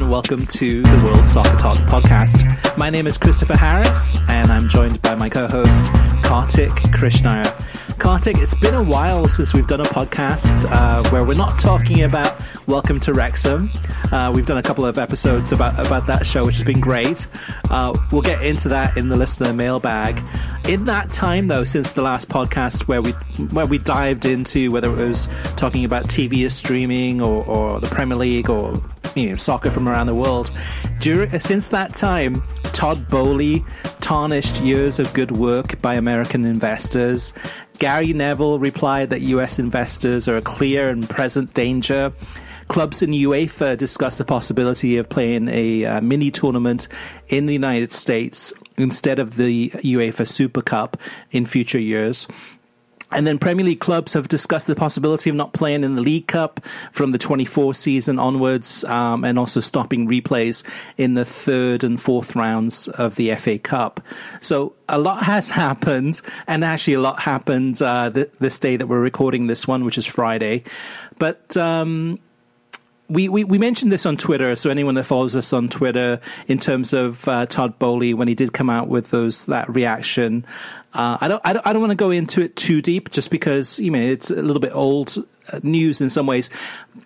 And welcome to the World Soccer Talk podcast. My name is Christopher Harris and I'm joined by my co-host Kartik Krishnaiyer. Kartik, it's been a while since we've done a podcast uh, where we're not talking about Welcome to Wrexham. Uh, we've done a couple of episodes about about that show, which has been great. Uh, we'll get into that in the listener mailbag. In that time, though, since the last podcast where we where we dived into whether it was talking about TV or streaming or, or the Premier League or you know, soccer from around the world. Since that time, Todd Boehly tarnished years of good work by American investors. Gary Neville replied that US investors are a clear and present danger. Clubs in UEFA discussed the possibility of playing a uh, mini tournament in the United States instead of the UEFA Super Cup in future years. And then Premier League clubs have discussed the possibility of not playing in the League Cup from the 24 season onwards, um, and also stopping replays in the third and fourth rounds of the FA Cup. So a lot has happened, and actually a lot happened uh, th- this day that we're recording this one, which is Friday. But um, we, we, we mentioned this on Twitter, so anyone that follows us on Twitter, in terms of uh, Todd Boehly, when he did come out with those that reaction, uh, I don't I don't, I don't want to go into it too deep, just because you know it's a little bit old uh, news in some ways.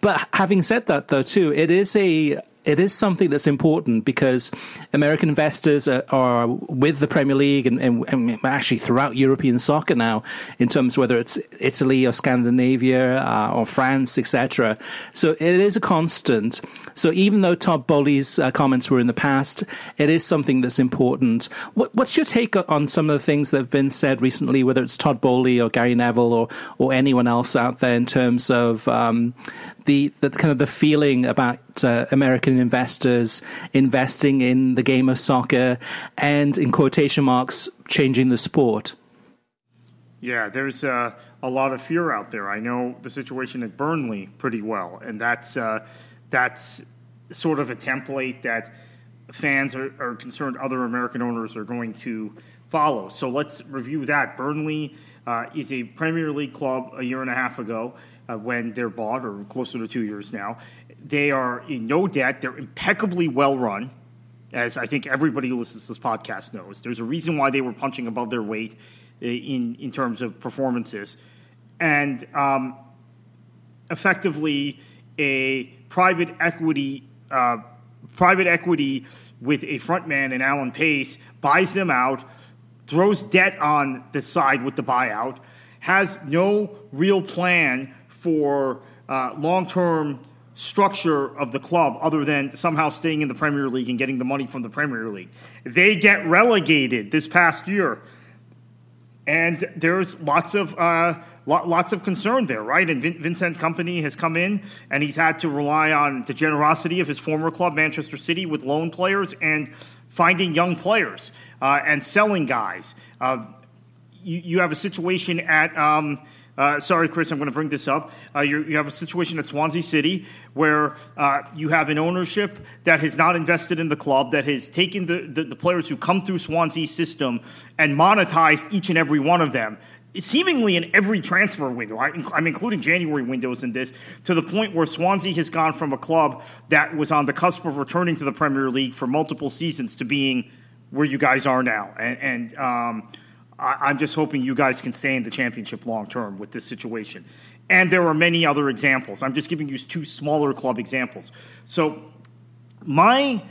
But having said that, though, too, it is a it is something that's important because American investors are, are with the Premier League and, and, and, actually throughout European soccer now, in terms whether it's Italy or Scandinavia uh, or France, etc. So it is a constant. So even though Todd Boehly's uh, comments were in the past, it is something that's important. What, what's your take on some of the things that have been said recently, whether it's Todd Boehly or Gary Neville or or anyone else out there in terms of um, the, the kind of the feeling about uh, American investors investing in the game of soccer and, in quotation marks, changing the sport? Yeah, there's uh, a lot of fear out there. I know the situation at Burnley pretty well, and that's uh, that's sort of a template that fans are, are, concerned other American owners are going to follow. So let's review that. Burnley uh, is a Premier League club a year and a half ago uh, when they're bought, or closer to two years now. They are in no debt. They're impeccably well run, as I think everybody who listens to this podcast knows. There's a reason why they were punching above their weight uh, in in terms of performances, and um, effectively a private equity uh, private equity with a frontman in Alan Pace buys them out, throws debt on the side with the buyout, has no real plan for uh, long term structure of the club other than somehow staying in the Premier League and getting the money from the Premier League. They get relegated this past year. And there's lots of uh, lots of concern there, right? And Vin- Vincent Kompany has come in, and he's had to rely on the generosity of his former club, Manchester City, with loan players and finding young players uh, and selling guys. Uh, you, you, have a situation at um, uh, sorry, Chris, I'm going to bring this up. Uh, you have a situation at Swansea City where uh, you have an ownership that has not invested in the club, that has taken the, the, the players who come through Swansea's system and monetized each and every one of them seemingly in every transfer window. I, am including January windows in this to the point where Swansea has gone from a club that was on the cusp of returning to the Premier League for multiple seasons to being where you guys are now. And, and um, I, am just hoping you guys can stay in the championship long term with this situation. And there are many other examples. I'm just giving you two smaller club examples. So my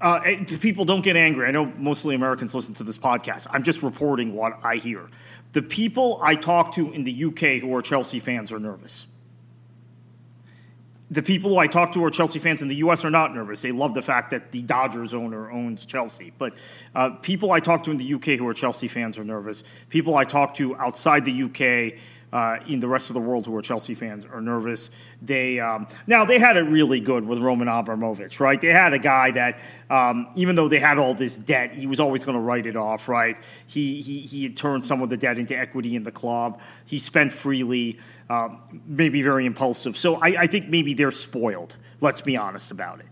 uh, people don't get angry. I know mostly Americans listen to this podcast. I'm just reporting what I hear. The people I talk to in the UK who are Chelsea fans are nervous. The people I talk to who are Chelsea fans in the US are not nervous. They love the fact that the Dodgers owner owns Chelsea. But uh, people I talk to in the UK who are Chelsea fans are nervous. People I talk to outside the UK uh, in the rest of the world who are Chelsea fans are nervous. They um, now they had it really good with Roman Abramovich, right? They had a guy that um, even though they had all this debt, he was always going to write it off, right? He he he had turned some of the debt into equity in the club. He spent freely, um, maybe very impulsive. So I, I think maybe they're spoiled. Let's be honest about it.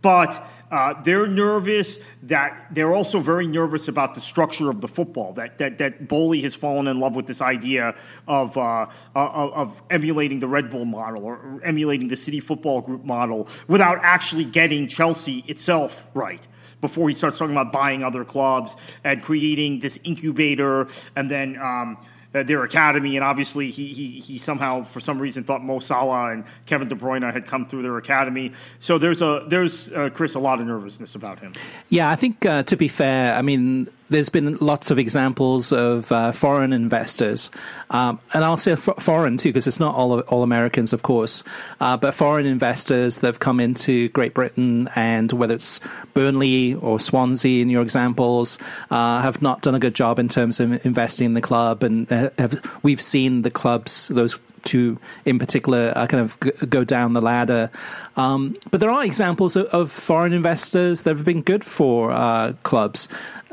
But uh, they're nervous that they're also very nervous about the structure of the football. That that that Boehly has fallen in love with this idea of uh, of, of, emulating the Red Bull model or emulating the City Football Group model without actually getting Chelsea itself right before he starts talking about buying other clubs and creating this incubator and then. Um, uh, their academy, and obviously he, he he somehow for some reason thought Mo Salah and Kevin De Bruyne had come through their academy. So there's a there's uh, Chris a lot of nervousness about him. Yeah, I think uh, to be fair, I mean there's been lots of examples of uh, foreign investors, um, and I'll say f- foreign too, because it's not all all Americans, of course, uh, but foreign investors that have come into Great Britain, and whether it's Burnley or Swansea in your examples, uh, have not done a good job in terms of investing in the club, and uh, have, we've seen the clubs those to, in particular, uh, kind of g- go down the ladder. Um, but there are examples of, of, foreign investors that have been good for uh, clubs.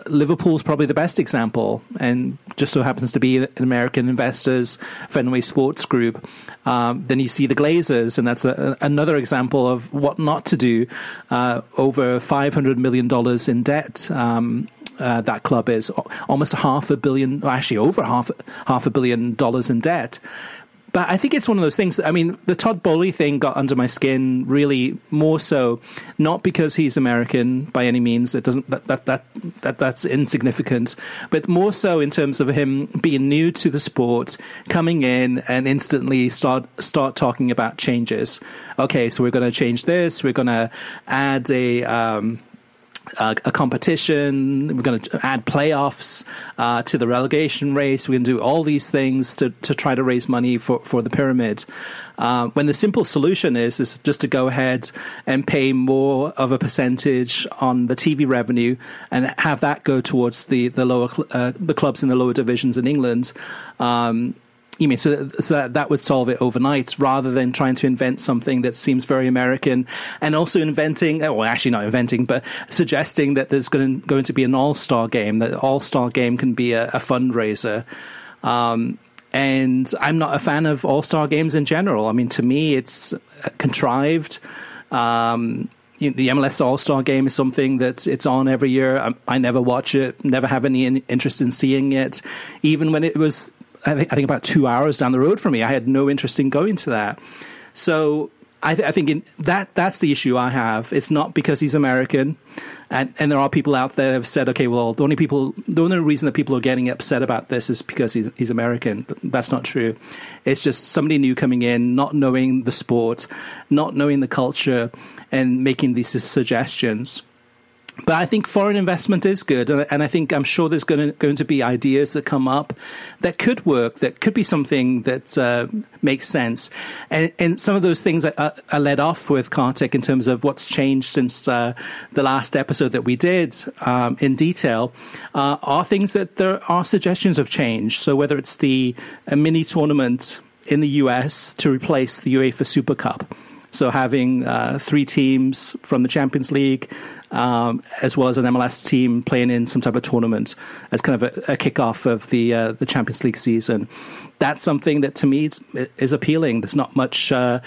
Liverpool's probably the best example, and just so happens to be an American investors, Fenway Sports Group. Um, then you see the Glazers, and that's a, another example of what not to do. Uh, over five hundred million dollars in debt. Um, uh, that club is almost half a billion, actually over half half a billion dollars in debt but I think it's one of those things. I mean, the Todd Boehly thing got under my skin really more so, not because he's American by any means. It doesn't that that that, that that's insignificant, but more so in terms of him being new to the sport, coming in and instantly start start talking about changes. Okay, so we're going to change this. We're going to add a. Um, uh, a competition. We're going to add playoffs uh, to the relegation race. We're going to do all these things to, to try to raise money for, for the pyramid. Uh, when the simple solution is is just to go ahead and pay more of a percentage on the TV revenue and have that go towards the the lower uh, the clubs in the lower divisions in England. Um, you mean so, so that, that would solve it overnight rather than trying to invent something that seems very American and also inventing, well, actually not inventing, but suggesting that there's going to, going to be an all star game, that all star game can be a, a fundraiser. Um, and I'm not a fan of all star games in general. I mean, to me, it's contrived. Um, the MLS All Star Game is something that it's on every year. I, I, never watch it, never have any interest in seeing it. Even when it was I think, I think about two hours down the road from me. I had no interest in going to that. So I, th- I think in, that that's the issue I have. It's not because he's American, and and there are people out there that have said, okay, well, the only people, the only reason that people are getting upset about this is because he's, he's American. That's not true. It's just somebody new coming in, not knowing the sport, not knowing the culture, and making these suggestions. But I think foreign investment is good, and I think I'm sure there's going to, going to be ideas that come up that could work, that could be something that uh, makes sense. And, and, some of those things I, I, led off with Kartik in terms of what's changed since uh, the last episode that we did um, in detail uh, are things that there are suggestions of change. So whether it's the mini tournament in the US to replace the UEFA Super Cup. So having uh, three teams from the Champions League, um, as well as an MLS team playing in some type of tournament as kind of a, a kickoff of the uh, the Champions League season. That's something that to me is, is appealing. There's not much uh,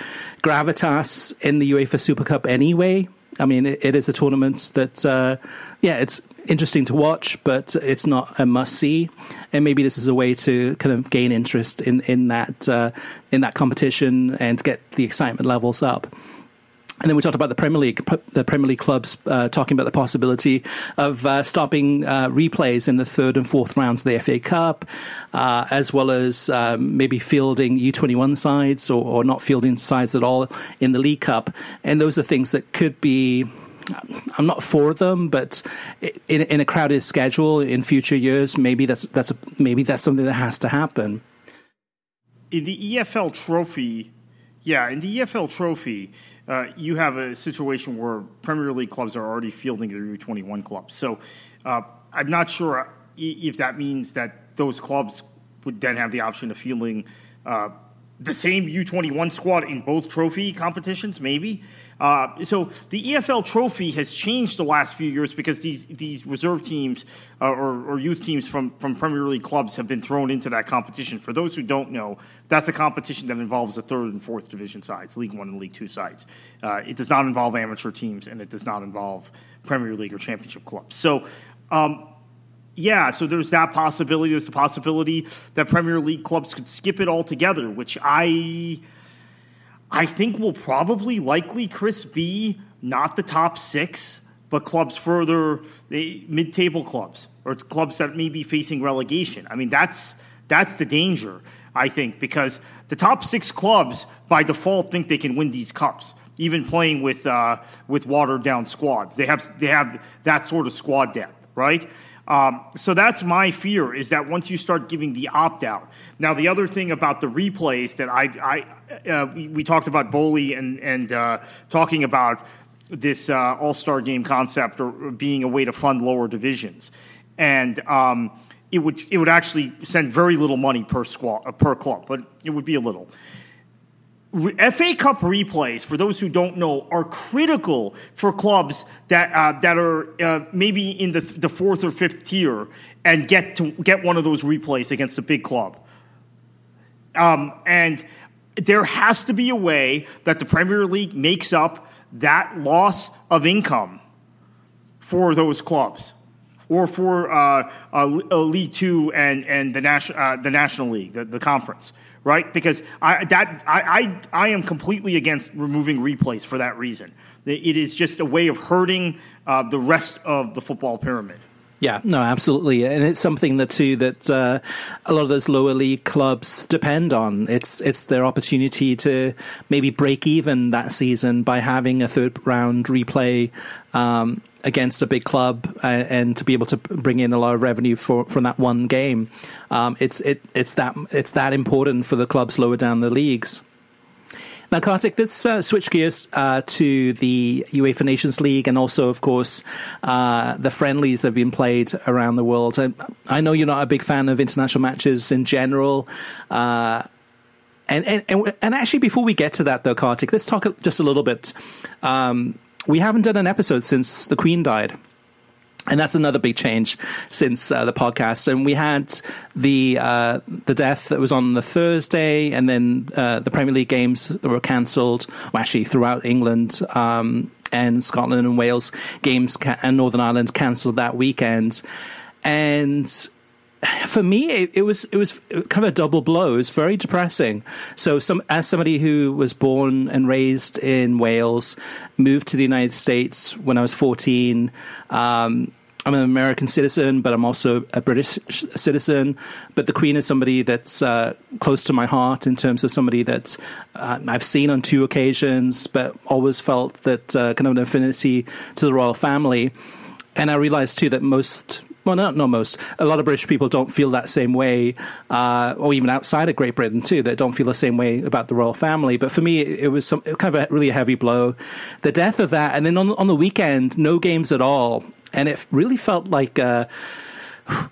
gravitas in the UEFA Super Cup anyway. I mean, it, it is a tournament that, uh, yeah, it's interesting to watch, but it's not a must see. And maybe this is a way to kind of gain interest in in that uh, in that competition and get the excitement levels up. And then we talked about the Premier League, the Premier League clubs uh, talking about the possibility of uh, stopping uh, replays in the third and fourth rounds of the FA Cup, uh, as well as um, maybe fielding U21 sides or, or, not fielding sides at all in the League Cup. And those are things that could be. I'm not for them, but in, in a crowded schedule in future years, maybe that's that's a, maybe that's something that has to happen. In the EFL Trophy, yeah, in the EFL Trophy, uh, you have a situation where Premier League clubs are already fielding their U21 clubs. So uh, I'm not sure if that means that those clubs would then have the option of fielding uh, the same U21 squad in both trophy competitions, maybe. Uh, so the EFL Trophy has changed the last few years because these these reserve teams uh, or, or, youth teams from, from Premier League clubs have been thrown into that competition. For those who don't know, that's a competition that involves the third and fourth division sides, League One and League Two sides. Uh, it does not involve amateur teams, and it does not involve Premier League or Championship clubs. So. Um, yeah, so there's that possibility. There's the possibility that Premier League clubs could skip it altogether, which I I think will probably likely Chris be not the top six, but clubs further mid-table clubs or clubs that may be facing relegation. I mean, that's that's the danger, I think, because the top six clubs by default think they can win these cups, even playing with uh, with watered down squads. They have they have that sort of squad depth, right? Um, so that's my fear is that once you start giving the opt out. Now, the other thing about the replays that I, I uh, we, talked about Boehly and and uh, talking about this uh, All Star Game concept or being a way to fund lower divisions, and um, it would it would actually send very little money per squad uh, per club, but it would be a little. FA Cup replays, for those who don't know, are critical for clubs that uh, that are uh, maybe in the, the fourth or fifth tier and get to get one of those replays against a big club. Um, and there has to be a way that the Premier League makes up that loss of income for those clubs or for uh, League Two and and the national uh, the National League, the, the conference right? Because I that I, I I am completely against removing replays for that reason. It is just a way of hurting uh, the rest of the football pyramid. Yeah, no, absolutely, and it's something that too that uh, a lot of those lower league clubs depend on. It's it's their opportunity to maybe break even that season by having a third round replay um, against a big club uh, and to be able to bring in a lot of revenue for from that one game. Um, it's it it's that it's that important for the clubs lower down the leagues. Now, Kartik, let's uh, switch gears uh, to the UEFA Nations League and also, of course, uh, the friendlies that have been played around the world. I, I, know you're not a big fan of international matches in general. Uh, and, and, and, and, actually, before we get to that, though, Kartik, let's talk just a little bit. Um, we haven't done an episode since the Queen died. And that's another big change since uh, the podcast. And we had the uh, the death that was on the Thursday, and then uh, the Premier League games that were cancelled. Well, actually, throughout England um, and Scotland and Wales, games ca- and Northern Ireland cancelled that weekend. And for me, it, it, was it was kind of a double blow. It was very depressing. So, some as somebody who was born and raised in Wales, moved to the United States when I was fourteen. Um, I'm an American citizen, but I'm also a British citizen. But the Queen is somebody that's uh, close to my heart in terms of somebody that uh, I've seen on two occasions, but always felt that uh, kind of an affinity to the royal family. And I realized too that most well, not, not most. A lot of British people don't feel that same way, uh, or even outside of Great Britain too, that don't feel the same way about the royal family. But for me, it, was some, kind of a really heavy blow. The death of that, and then on, on the weekend, no games at all. And it really felt like a,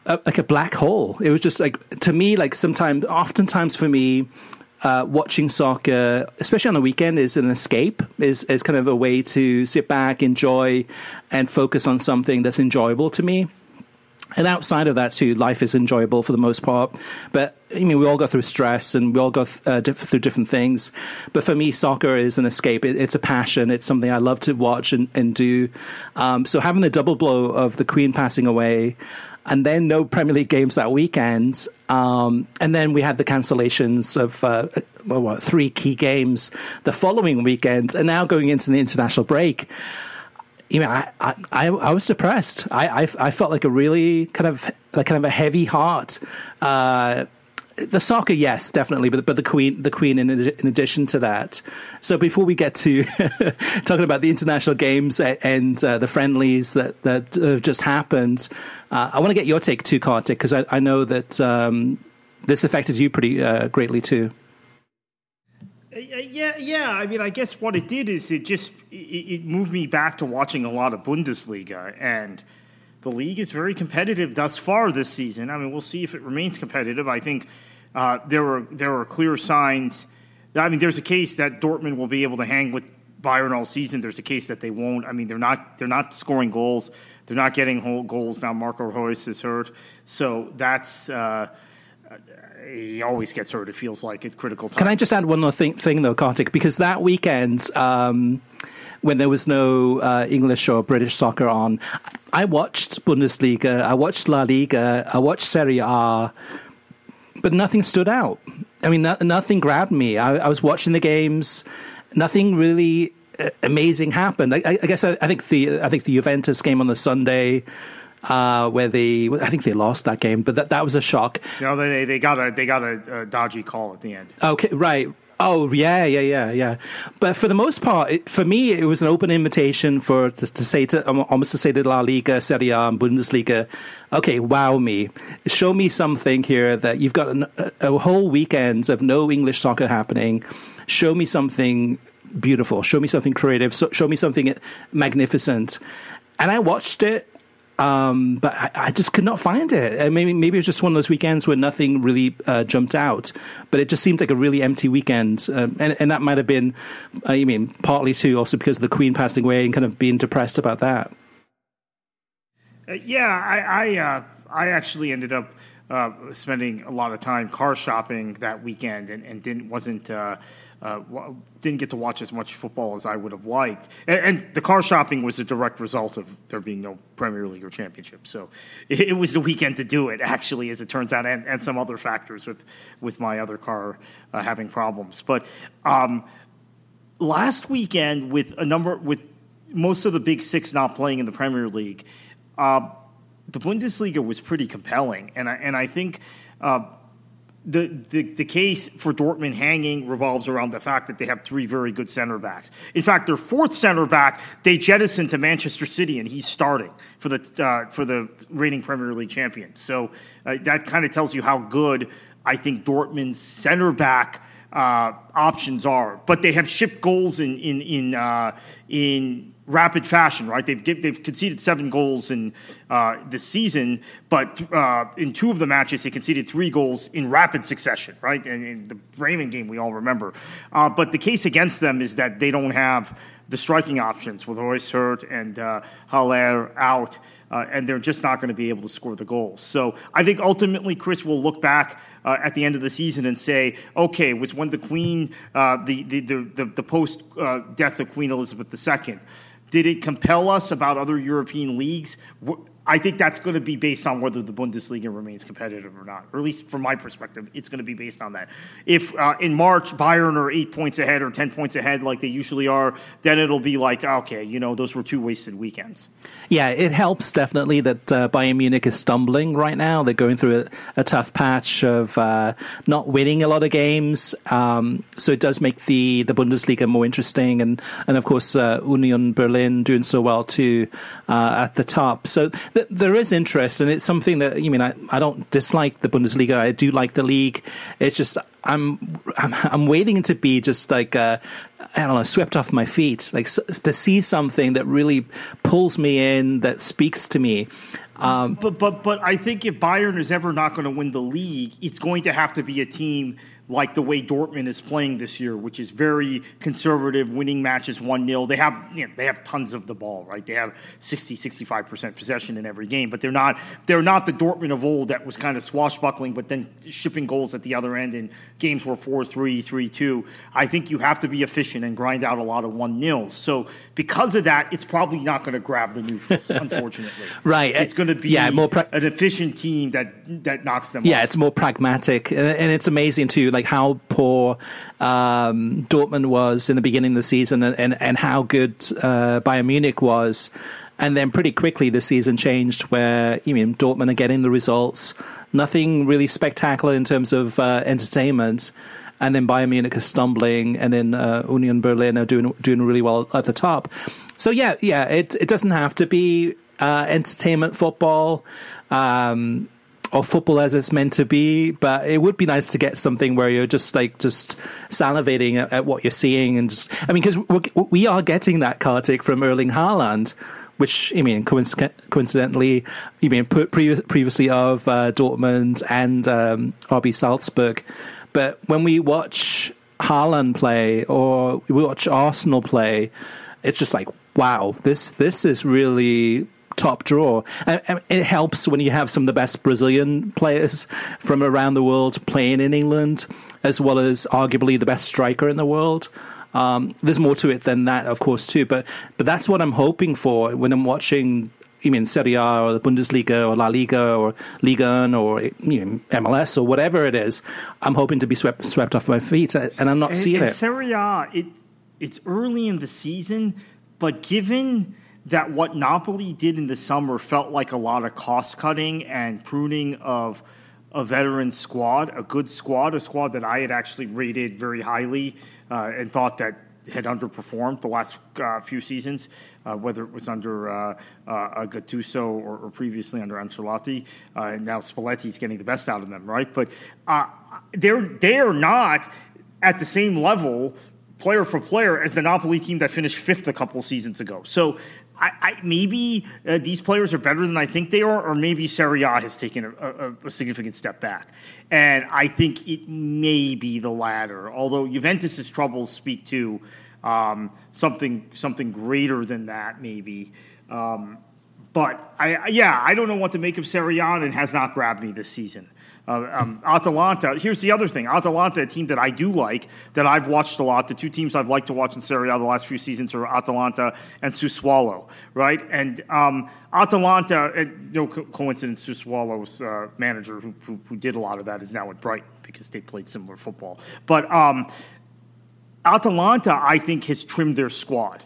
a, like a black hole. It was just like, to me, like sometimes, oftentimes for me, uh, watching soccer, especially on the weekend, is an escape. is is kind of a way to sit back, enjoy, and focus on something that's enjoyable to me and outside of that too, life is enjoyable for the most part. But I mean, we all go through stress and we all go th- uh, diff- through different things. But for me, soccer is an escape. It, it's a passion. It's something I love to watch and, and do. Um, so having the double blow of the Queen passing away, and then no Premier League games that weekend, um, and then we had the cancellations of uh, well, what, three key games the following weekend, and now going into the international break you know, I, I, I was depressed. I, I, I, felt like a really kind of like kind of a heavy heart. Uh, the soccer, yes, definitely, but but the Queen, the Queen, in, in addition to that. So before we get to talking about the international games and uh, the friendlies that that have just happened, uh, I want to get your take too, Kartik, because I, I, know that um, this affected you pretty uh, greatly too. Uh, yeah, yeah. I mean, I guess what it did is it just it, it, moved me back to watching a lot of Bundesliga, and the league is very competitive thus far this season. I mean, we'll see if it remains competitive. I think uh, there were there were clear signs. I mean, there's a case that Dortmund will be able to hang with Bayern all season. There's a case that they won't. I mean, they're not they're not scoring goals. They're not getting goals now. Marco Reus is hurt, so that's. Uh, he always gets hurt. It feels like at critical time. Can I just add one more thing, thing though, Kartik? Because that weekend, um, when there was no uh, English or British soccer on, I watched Bundesliga, I watched La Liga, I watched Serie A, but nothing stood out. I mean, no, nothing grabbed me. I, I, was watching the games, nothing really uh, amazing happened. I, I guess I, I, think the I think the Juventus game on the Sunday uh, where they I think they lost that game, but that that was a shock. You know, they they got a they got a, a dodgy call at the end. Okay, right. Oh yeah, yeah, yeah, yeah. But for the most part, it, for me, it was an open invitation for to, to say to um, almost to say to La Liga, Serie A, and Bundesliga, okay, wow me, show me something here that you've got an, a, a whole weekend of no English soccer happening. Show me something beautiful. Show me something creative. So, show me something magnificent. And I watched it, um, but I, I, just could not find it. Maybe maybe it was just one of those weekends where nothing really uh, jumped out. But it just seemed like a really empty weekend, um, and, and that might have been, uh, you mean, partly too also because of the Queen passing away and kind of being depressed about that. Uh, yeah, I I, uh, I actually ended up uh, spending a lot of time car shopping that weekend, and, and didn't wasn't uh, uh, didn't get to watch as much football as I would have liked. And, and, the car shopping was a direct result of there being no Premier League or Championship. So it, it was the weekend to do it, actually, as it turns out, and, and some other factors with, with my other car uh, having problems. But um, last weekend, with a number, with most of the big six not playing in the Premier League, uh, the Bundesliga was pretty compelling. And I, and I think uh, the, the, the case for Dortmund hanging revolves around the fact that they have three very good center backs. In fact, their fourth center back they jettisoned to Manchester City, and he's starting for the uh, for the reigning Premier League champions. So uh, that kind of tells you how good I think Dortmund's center back uh, options are. But they have shipped goals in in in uh, in rapid fashion, right? They've they've conceded seven goals in uh, this season, but uh, in two of the matches they conceded three goals in rapid succession, right? And in the Bremen game, we all remember. Uh, but the case against them is that they don't have the striking options with Reus hurt and uh, Haller out, uh, and they're just not going to be able to score the goals. So I think ultimately Chris will look back uh, at the end of the season and say, okay, was when the Queen, uh, the, the, the, the, post uh, death of Queen Elizabeth II, did it compel us about other European leagues? I think that's going to be based on whether the Bundesliga remains competitive or not, or at least from my perspective, it's going to be based on that. If uh, in March Bayern are eight points ahead or ten points ahead, like they usually are, then it'll be like, okay, you know, those were two wasted weekends. Yeah, it helps definitely that uh, Bayern Munich is stumbling right now. They're going through a, a tough patch of uh, not winning a lot of games, um, so it does make the, the Bundesliga more interesting, and and of course uh, Union Berlin doing so well too uh, at the top. So th- there is interest, and it's something that you mean. I, I don't dislike the Bundesliga. I do like the league. It's just I'm I'm, I'm waiting to be just like a, I don't know, swept off my feet. Like to see something that really pulls me in, that speaks to me. Um, but but but I think if Bayern is ever not going to win the league, it's going to have to be a team like the way Dortmund is playing this year, which is very conservative, winning matches 1 0. They have you know, they have tons of the ball, right? They have 60, 65% possession in every game, but they're not they're not the Dortmund of old that was kind of swashbuckling, but then shipping goals at the other end in games were 4 3, 3 2. I think you have to be efficient and grind out a lot of 1 0. So because of that, it's probably not going to grab the neutrals, unfortunately. right. It's going to be yeah, more pra- an efficient team that, that knocks them Yeah, off. it's more pragmatic. And it's amazing, too. Like, like how poor um, Dortmund was in the beginning of the season and, and, and how good uh, Bayern Munich was. And then pretty quickly the season changed where, you mean, Dortmund are getting the results. Nothing really spectacular in terms of uh, entertainment. And then Bayern Munich is stumbling, and then uh, Union Berlin are doing doing really well at the top. So yeah, yeah, it it doesn't have to be uh, entertainment football. Um, or football as it's meant to be. But it would be nice to get something where you're just like just salivating at, at what you're seeing, and just I mean, because we are getting that Kartik from Erling Haaland. Which I mean, coincidentally, you mean previously of uh, Dortmund and um, RB Salzburg, but when we watch Haaland play or we watch Arsenal play, it's just like, wow, this this is really top draw. And it helps when you have some of the best Brazilian players from around the world playing in England, as well as arguably the best striker in the world. Um, there's more to it than that, of course, too. But but that's what I'm hoping for when I'm watching. You mean Serie A or the Bundesliga or La Liga or Ligue 1 or you know, MLS or whatever it is? I'm hoping to be swept swept off my feet, and I'm not and, seeing and it. Serie A, it it's early in the season, but given that what Napoli did in the summer felt like a lot of cost cutting and pruning of a veteran squad, a good squad, a squad that I had actually rated very highly uh, and thought that had underperformed the last uh, few seasons, uh, whether it was under uh, uh Gattuso or, or, previously under Ancelotti. Uh, now Spalletti's getting the best out of them, right? But uh, they're they are not at the same level player for player as the Napoli team that finished fifth a couple seasons ago. So I, I, maybe uh, these players are better than I think they are, or maybe Serie A has taken a, a, a, significant step back. And I think it may be the latter, although Juventus's troubles speak to um, something something greater than that, maybe. Um, but I, yeah, I don't know what to make of Serie A, and has not grabbed me this season. Uh, um, Atalanta. Here's the other thing: Atalanta, a team that I do like, that I've watched a lot. The two teams I've liked to watch in Serie A the last few seasons are Atalanta and Sassuolo, right? And um, Atalanta, and no co- coincidence, Sassuolo's uh, manager who, who, who, did a lot of that is now at Brighton because they played similar football. But um, Atalanta, I think, has trimmed their squad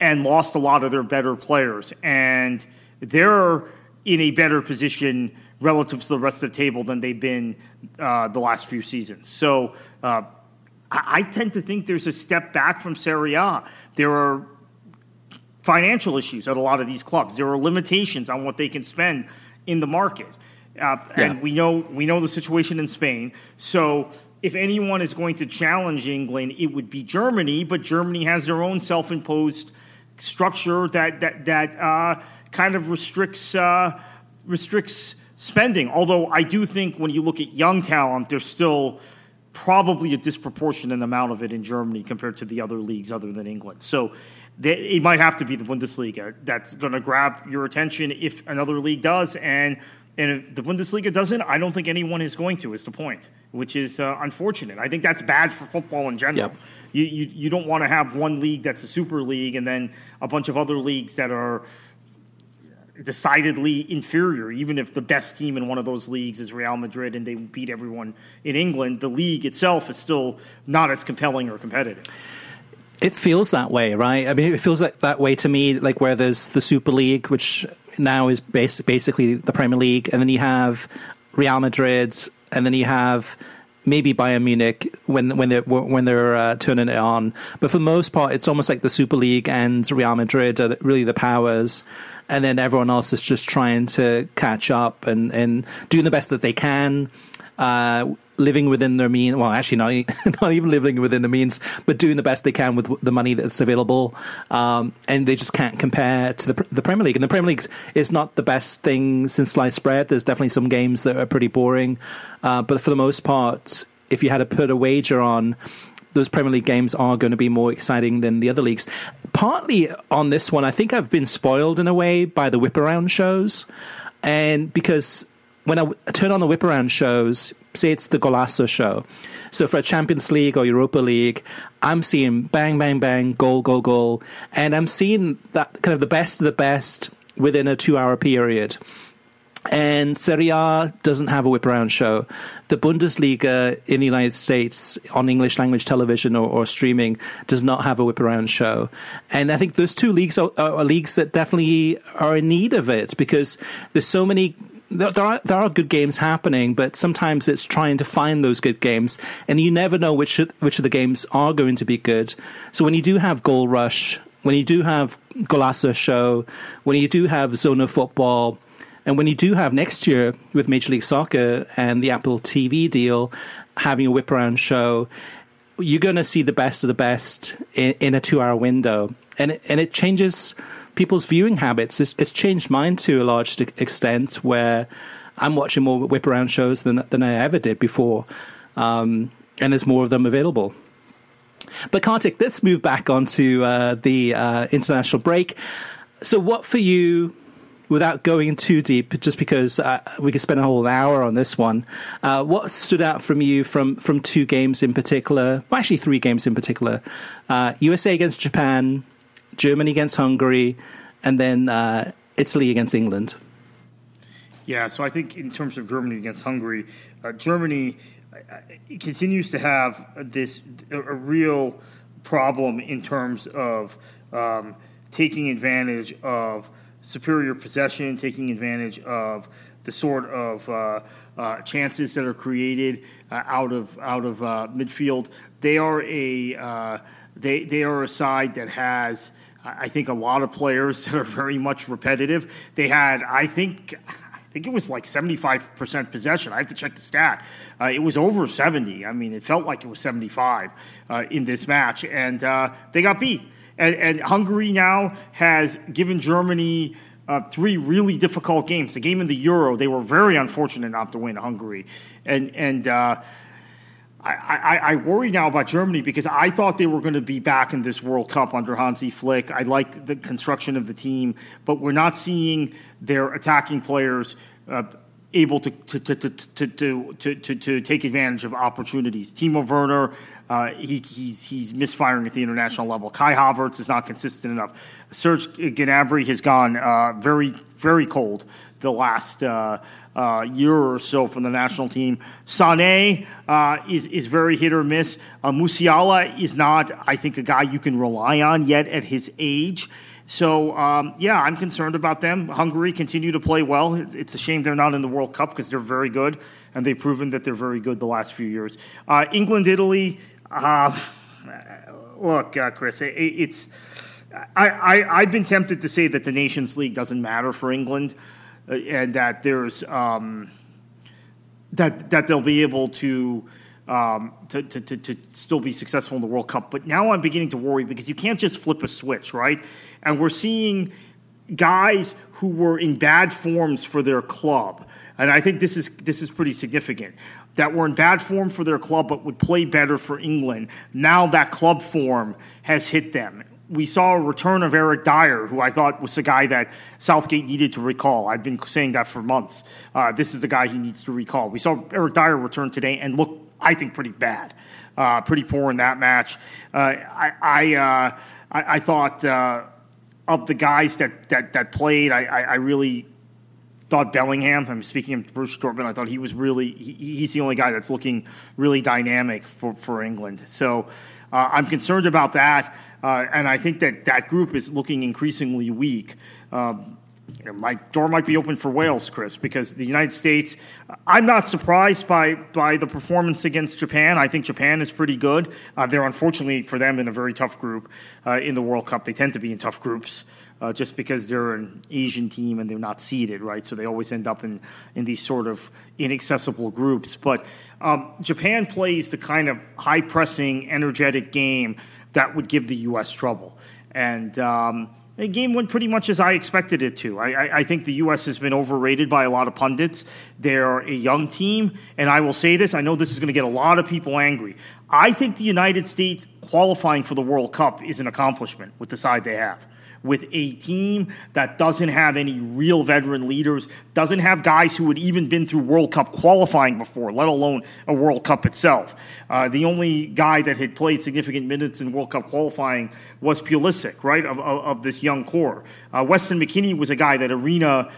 and lost a lot of their better players, and they're in a better position relative to the rest of the table than they've been uh, the last few seasons. So uh, I, I, tend to think there's a step back from Serie A. There are financial issues at a lot of these clubs. There are limitations on what they can spend in the market, uh, yeah. and we know we know the situation in Spain. So. If anyone is going to challenge England, it would be Germany. But Germany has their own self-imposed structure that that that uh, kind of restricts uh, restricts spending. Although I do think when you look at young talent, there's still probably a disproportionate amount of it in Germany compared to the other leagues other than England. So they, it might have to be the Bundesliga that's going to grab your attention if another league does. And and if the Bundesliga doesn't, I don't think anyone is going to. Is the point, which is uh, unfortunate. I think that's bad for football in general. Yep. You, you you don't want to have one league that's a super league and then a bunch of other leagues that are decidedly inferior. Even if the best team in one of those leagues is Real Madrid and they beat everyone in England, the league itself is still not as compelling or competitive. It feels that way, right? I mean, it feels like that way to me, like where there's the Super League, which now is bas- basically the Premier League, and then you have Real Madrid, and then you have maybe Bayern Munich when when they're when they're uh, turning it on. But for the most part, it's almost like the Super League and Real Madrid are really the powers, and then everyone else is just trying to catch up and and doing the best that they can. Uh, living within their means. Well, actually, not not even living within the means, but doing the best they can with the money that's available. Um, and they just can't compare to the the Premier League. And the Premier League is not the best thing since sliced bread. There's definitely some games that are pretty boring, uh, but for the most part, if you had to put a wager on. Those Premier League games are going to be more exciting than the other leagues. Partly on this one, I think I've been spoiled in a way by the whip around shows. And because when I turn on the whip around shows, say it's the Golazo show. So for a Champions League or Europa League, I'm seeing bang, bang, bang, goal, goal, goal. And I'm seeing that kind of the best of the best within a two hour period. And Serie A doesn't have a whip around show. The Bundesliga in the United States on English language television or, or streaming does not have a whip around show. And I think those two leagues are, are, leagues that definitely are in need of it because there's so many there, are there are good games happening, but sometimes it's trying to find those good games, and you never know which which of the games are going to be good. So when you do have Goal Rush, when you do have Golazo Show, when you do have Zona Football, and when you do have next year with Major League Soccer and the Apple TV deal having a whip around show, you're going to see the best of the best in, in a two hour window, and it, and it changes people's viewing habits. It's, it's changed mine to a large extent where I'm watching more whip around shows than than I ever did before, um, and there's more of them available. But Kartik, let's move back onto uh, the uh, international break. So, what for you? Without going too deep, just because uh, we could spend a whole hour on this one, uh, what stood out from you from from two games in particular? Well, actually, three games in particular: USA uh, against Japan, Germany against Hungary, and then uh, Italy against England. Yeah, so I think in terms of Germany against Hungary, uh, Germany continues to have this a, real problem in terms of um, taking advantage of superior possession, taking advantage of the sort of uh, uh, chances that are created uh, out of out of uh, midfield. They are a uh, they they are a side that has I think a lot of players that are very much repetitive. They had, I think, I think it was like 75% possession. I have to check the stat. Uh, it was over 70. I mean, it felt like it was 75 uh, in this match, and uh, they got beat. And, and, Hungary now has given Germany uh, three really difficult games. The game in the Euro, they were very unfortunate not to win Hungary, and and uh, I, I, I, worry now about Germany because I thought they were going to be back in this World Cup under Hansi Flick. I like the construction of the team, but we're not seeing their attacking players uh, able to to, to, to, to, to, to, to, take advantage of opportunities. Timo Werner, uh, he, he's, he's misfiring at the international level. Kai Havertz is not consistent enough. Serge Gnabry has gone uh, very, very cold the last uh, uh, year or so from the national team. Sané uh, is, is very hit or miss. Uh, Musiala is not, I think, a guy you can rely on yet at his age. So, um, yeah, I'm concerned about them. Hungary continue to play well. It's, it's a shame they're not in the World Cup because they're very good, and they've proven that they're very good the last few years. England, Italy. Uh, look, uh, Chris, it, it's. I, I, I've been tempted to say that the Nations League doesn't matter for England, uh, and that there's um, that that they'll be able to um, to, to, to, to, still be successful in the World Cup. But now I'm beginning to worry because you can't just flip a switch, right? And we're seeing guys who were in bad forms for their club. And I think this is this is pretty significant. That were in bad form for their club but would play better for England. Now that club form has hit them we saw a return of Eric Dier, who I thought was the guy that Southgate needed to recall. I've been saying that for months. Uh, this is the guy he needs to recall. We saw Eric Dier return today and look I think, pretty bad, uh, pretty poor in that match. Uh, I I, uh, I, I thought uh, of the guys that that that played, I, I, I really thought Bellingham. I'm speaking of Borussia Dortmund. I thought he was really he, he's the only guy that's looking really dynamic for for England. So uh, I'm concerned about that, uh, and I think that that group is looking increasingly weak. Um, my door might be open for Wales, Chris, because the United States. I'm not surprised by by the performance against Japan. I think Japan is pretty good. Uh, they're unfortunately for them in a very tough group uh, in the World Cup. They tend to be in tough groups uh, just because they're an Asian team and they're not seeded, right? So they always end up in, in these sort of inaccessible groups. But um, Japan plays the kind of high pressing, energetic game that would give the U.S. trouble. And um, the game went pretty much as I expected it to. I, I, I, think the U.S. has been overrated by a lot of pundits. They're a young team, and I will say this I know this is going to get a lot of people angry. I think the United States qualifying for the World Cup is an accomplishment with the side they have with a team that doesn't have any real veteran leaders, doesn't have guys who had even been through World Cup qualifying before, let alone a World Cup itself. Uh, the only guy that had played significant minutes in World Cup qualifying was Pulisic, right, of, of, of this young core. Uh, Weston McKennie was a guy that Arena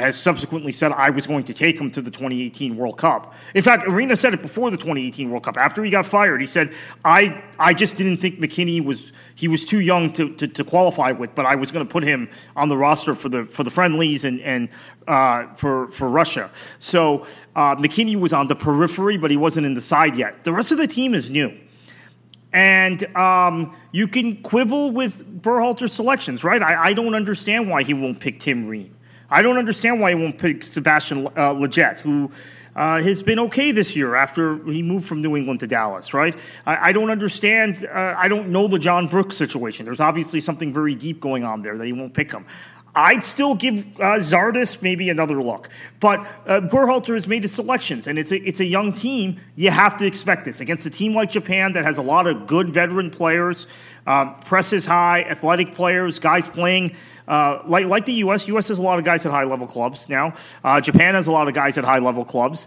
has subsequently said I was going to take him to the 2018 World Cup. In fact, Arena said it before the 2018 World Cup. After he got fired, he said, "I I just didn't think McKennie was he was too young to, to, to qualify with, but I was going to put him on the roster for the for the friendlies and and uh, for for Russia." So uh, McKennie was on the periphery, but he wasn't in the side yet. The rest of the team is new. And um, you can quibble with Berhalter's selections, right? I, I don't understand why he won't pick Tim Ream. I don't understand why he won't pick Sebastian uh, Lletget, who uh, has been okay this year after he moved from New England to Dallas, right? I, I don't understand. Uh, I don't know the John Brooks situation. There's obviously something very deep going on there that he won't pick him. I'd still give uh, Zardes maybe another look, but uh, has made his selections, and it's a it's a young team. You have to expect this against a team like Japan that has a lot of good veteran players, uh, presses high, athletic players, guys playing uh, like like the U.S. U.S. has a lot of guys at high level clubs now. Uh, Japan has a lot of guys at high level clubs.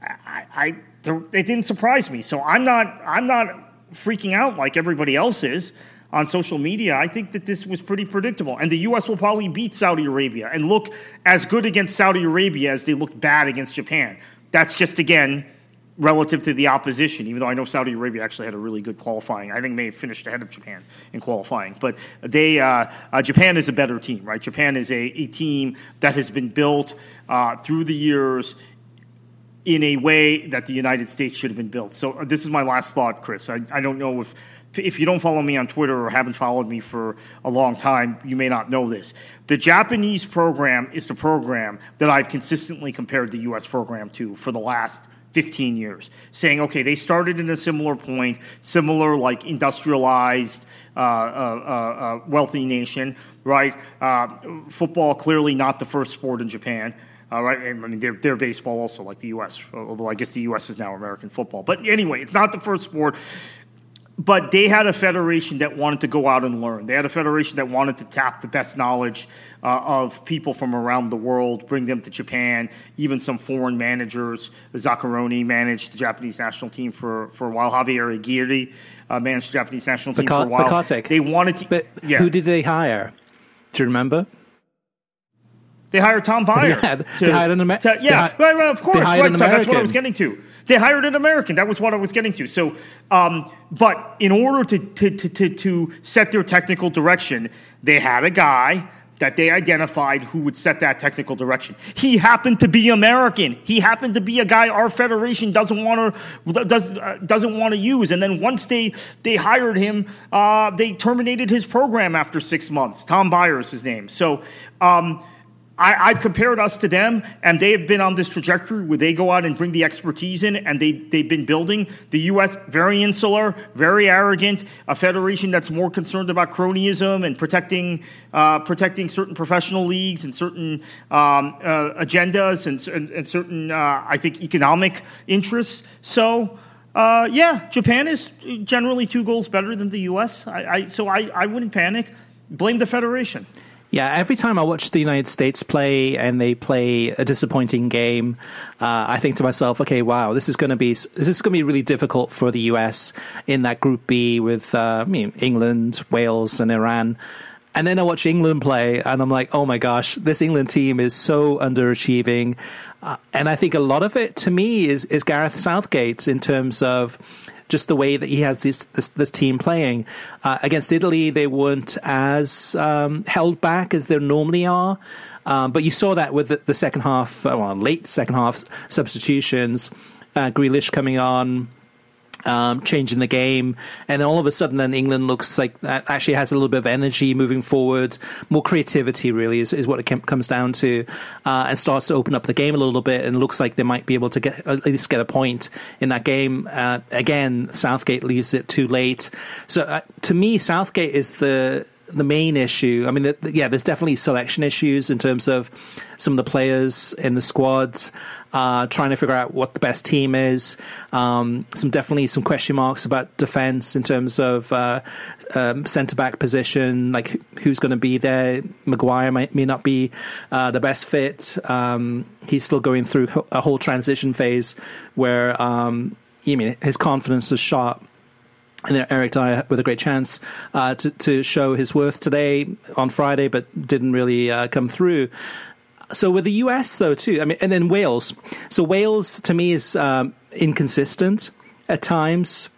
I, I it didn't surprise me, so I'm not I'm not freaking out like everybody else is on social media. I think that this was pretty predictable, and the U.S. will probably beat Saudi Arabia and look as good against Saudi Arabia as they looked bad against Japan. That's just again relative to the opposition, even though I know Saudi Arabia actually had a really good qualifying. I think have finished ahead of Japan in qualifying. But they, uh, uh, Japan is a better team, right? Japan is a, a team that has been built uh, through the years in a way that the United States should have been built. So uh, this is my last thought, Chris. I, I don't know if if you don't follow me on Twitter or haven't followed me for a long time, you may not know this. The Japanese program is the program that I've consistently compared the U.S. program to for the last 15 years, saying, okay, they started in a similar point, similar, like industrialized, uh, uh, uh, uh wealthy nation, right? Uh, football, clearly not the first sport in Japan. Uh, right, I mean, they're, they're baseball also, like the U.S., although I guess the U.S. is now American football. But anyway, it's not the first sport but they had a federation that wanted to go out and learn. They had a federation that wanted to tap the best knowledge uh, of people from around the world, bring them to Japan, even some foreign managers. Zaccheroni managed the Japanese national team for, for a while. Javier Aguirre uh, managed the Japanese national team for a while. They wanted to. But yeah. who did they hire? Do you remember? They hired Tom Byer. Yeah, to, they hired an American. Yeah, right, right, of course. Right, so that's what I was getting to. They hired an American. That was what I was getting to. So, um, but in order to, to, to, to set their technical direction, they had a guy that they identified who would set that technical direction. He happened to be American. He happened to be a guy our federation doesn't want to does uh, doesn't want to use. And then once they they hired him, uh, they terminated his program after six months. Tom Byers, is his name. So. Um, I, have compared us to them, and they have been on this trajectory where they go out and bring the expertise in, and they, they've been building. The U.S., very insular, very arrogant, a federation that's more concerned about cronyism and protecting, uh, protecting certain professional leagues and certain um, uh, agendas and, and, and certain, uh, I think, economic interests. So, uh, yeah, Japan is generally two goals better than the U.S., I, I, so I, I wouldn't panic. Blame the federation. Yeah, every time I watch the United States play and they play a disappointing game, uh, I think to myself, okay, wow, this is going to be this is going to be really difficult for the US in that Group B with uh, I mean, England, Wales, and Iran. And then I watch England play, and I'm like, oh my gosh, this England team is so underachieving. Uh, and I think a lot of it, to me, is is Gareth Southgate in terms of just the way that he has this this, this team playing. Uh, against Italy, they weren't as um, held back as they normally are. Um, but you saw that with the, the second half, uh, well, late second half substitutions. Uh, Grealish coming on, um, changing the game, and all of a sudden, then England looks like actually has a little bit of energy moving forward, more creativity. Really is, is what it comes down to, uh, and starts to open up the game a little bit, and looks like they might be able to get at least get a point in that game. Uh, again, Southgate leaves it too late. So uh, to me, Southgate is the the main issue. I mean, yeah, there's definitely selection issues in terms of some of the players in the squads uh, trying to figure out what the best team is. Um, some definitely some question marks about defense in terms of uh, um, centre back position, like who's going to be there. Maguire might, may not be uh, the best fit. Um, he's still going through a whole transition phase where um, I mean his confidence is shot. And then Eric Dier with a great chance uh, to, to show his worth today on Friday, but didn't really uh, come through so with the US though too, I mean, and then Wales. So Wales to me is um, inconsistent at times.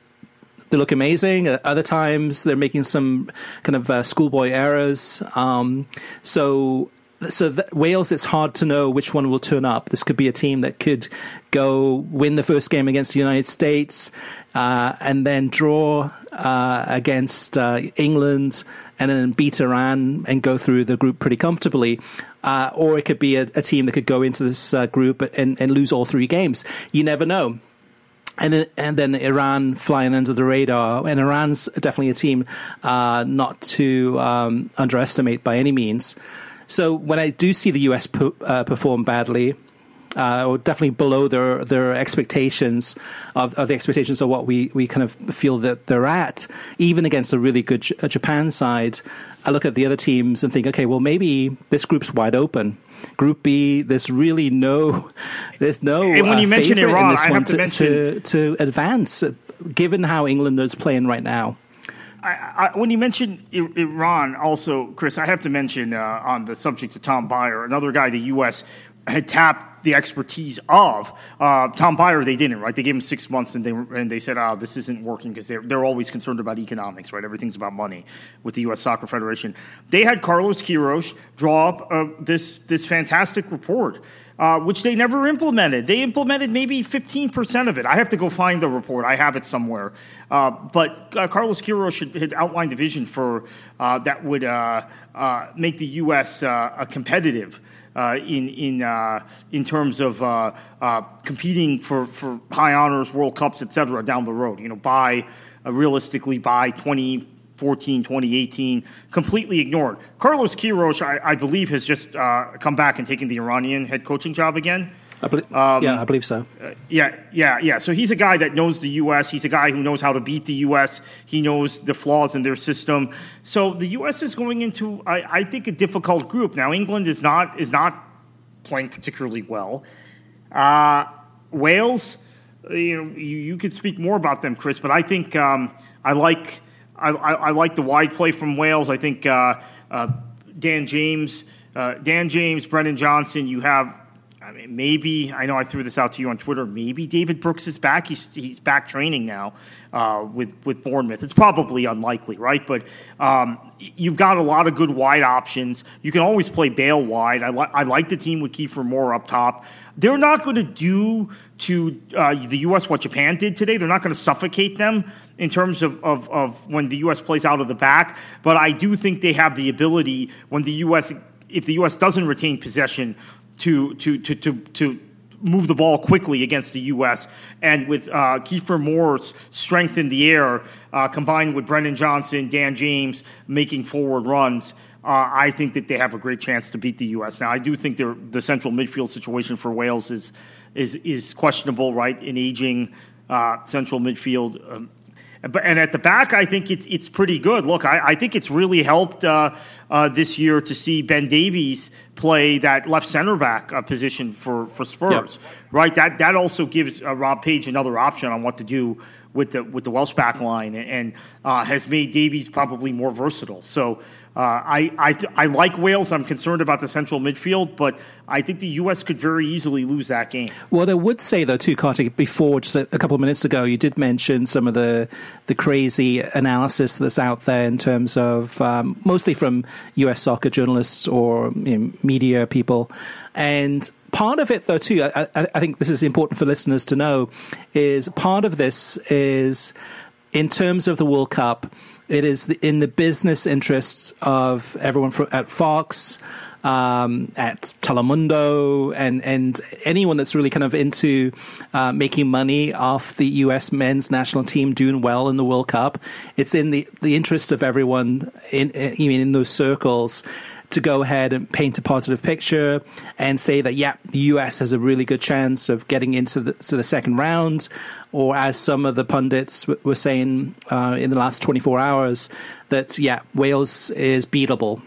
They look amazing. At other times, they're making some kind of uh, schoolboy errors. Um, so so Wales, it's hard to know which one will turn up. This could be a team that could go win the first game against the United States uh, and then draw uh, against uh, England and then beat Iran and go through the group pretty comfortably. Uh, or it could be a, a, team that could go into this uh, group and, and lose all three games. You never know and and then Iran flying under the radar, and Iran's definitely a team uh, not to um, underestimate by any means. So when I do see the US po- uh, perform badly, uh, or definitely below their their expectations of, of, the expectations of what we, we kind of feel that they're at, even against a really good J- Japan side. I look at the other teams and think, okay, well maybe this group's wide open. Group B, there's really no, there's no. And when you uh, mention Iran, I have to, to mention to, to advance, given how England is playing right now. I, I, when you mention Iran, also, Chris, I have to mention uh, on the subject of Tom Byer, another guy the U.S. had tapped the expertise of. Uh, Tom Byer, they didn't, right? They gave him six months, and they and they said, "Oh, this isn't working," because they're they're always concerned about economics, right? Everything's about money with the U.S. Soccer Federation. They had Carlos Queiroz draw up uh, this this fantastic report uh, which they never implemented. They implemented maybe 15% of it. I have to go find the report. I have it somewhere. Uh, but uh, Carlos Queiroz should, had outlined a vision for uh, that would uh, uh, make the U.S. competitive. Uh, in in uh, in terms of uh, competing for, for high honors, World Cups, et cetera, down the road, you know, by realistically by 20, 2014, 2018, completely ignored. Carlos Queiroz, I, I believe, has just uh, come back and taken the Iranian head coaching job again. I believe, um, yeah, I believe so. Uh, yeah, yeah, yeah. So he's a guy that knows the U.S. He's a guy who knows how to beat the U.S. He knows the flaws in their system. So the U.S. is going into, I, I think, a difficult group now. England is not is not playing particularly well. Uh, Wales, you know, you, you could speak more about them, Chris, but I think um, I like I, I, I, like the wide play from Wales. I think uh, uh, Dan James, uh, Dan James, Brennan Johnson. You have, I mean, maybe I know I threw this out to you on Twitter. Maybe David Brooks is back. He's he's back training now uh, with with Bournemouth. It's probably unlikely, right? But um, you've got a lot of good wide options. You can always play Bale wide. I, li- I like the team with Kiefer Moore up top. They're not going to do to uh, the U.S. what Japan did today. They're not going to suffocate them in terms of, of, of when the U.S. plays out of the back. But I do think they have the ability when the U.S. if the U.S. doesn't retain possession to to to to, to move the ball quickly against the U.S. And with uh, Kiefer Moore's strength in the air, uh, combined with Brennan Johnson, Dan James making forward runs, uh, I think that they have a great chance to beat the U.S. Now, I do think the central midfield situation for Wales is is is questionable, right? An aging uh, central midfield. Um, and at the back, I think it's it's pretty good. Look, I, I think it's really helped uh, uh, this year to see Ben Davies play that left center back uh, position for for Spurs, yep. right? That that also gives uh, Rob Page another option on what to do with the with the Welsh back line, and, and uh, has made Davies probably more versatile. So Uh, I, I, I like Wales. I'm concerned about the central midfield, but I think the U.S. could very easily lose that game. Well, I would say though, too, Kartik. Before just a, a, couple of minutes ago, you did mention some of the the crazy analysis that's out there in terms of um, mostly from U.S. soccer journalists or you know, media people, and part of it though too. I, I think this is important for listeners to know. Is part of this is in terms of the World Cup it is in the business interests of everyone from, at Fox, um, at Telemundo, and and anyone that's really kind of into uh, making money off the U.S. men's national team doing well in the World Cup. It's in the the interest of everyone in even in those circles to go ahead and paint a positive picture and say that, yeah, the US has a really good chance of getting into the, to the second round or as some of the pundits w- were saying uh, in the last 24 hours, that, yeah, Wales is beatable.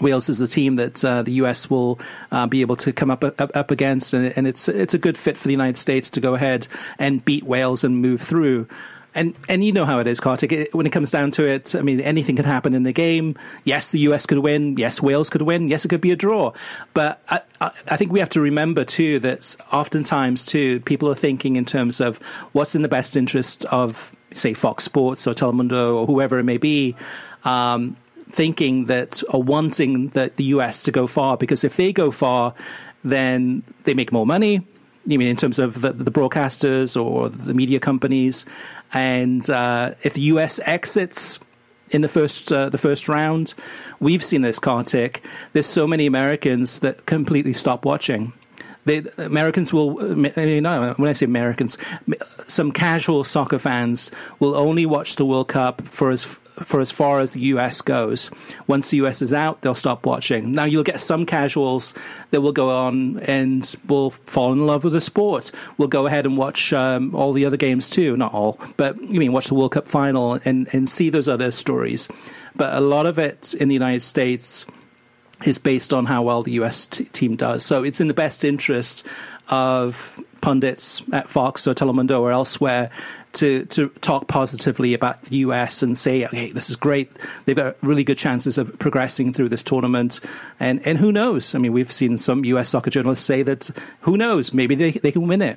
Wales is the team that uh, the US will uh, be able to come up up, up against, and, and, it's it's a good fit for the United States to go ahead and beat Wales and move through. And and you know how it is, Kartik. It, when it comes down to it, I mean, anything can happen in the game. Yes, the US could win. Yes, Wales could win. Yes, it could be a draw. But I, I, I think we have to remember too that oftentimes too people are thinking in terms of what's in the best interest of say Fox Sports or Telemundo or whoever it may be. Um, thinking that or wanting that the US to go far because if they go far, then they make more money. You mean in terms of the, the broadcasters or the media companies? And uh, if the US exits in the first uh, the first round, we've seen this, car Kartik. There's so many Americans that completely stop watching. They, Americans will, I mean, no, when I say Americans, some casual soccer fans will only watch the World Cup for as for as far as the US goes. Once the US is out, they'll stop watching. Now you'll get some casuals that will go on and will fall in love with the sport. We'll go ahead and watch um, all the other games too. Not all, but you mean watch the World Cup final and, and see those other stories. But a lot of it in the United States is based on how well the US t- team does. So it's in the best interest of pundits at Fox or Telemundo or elsewhere to to talk positively about the US and say, okay, this is great. They've got really good chances of progressing through this tournament. And and who knows? I mean, we've seen some US soccer journalists say that who knows, maybe they, they can win it.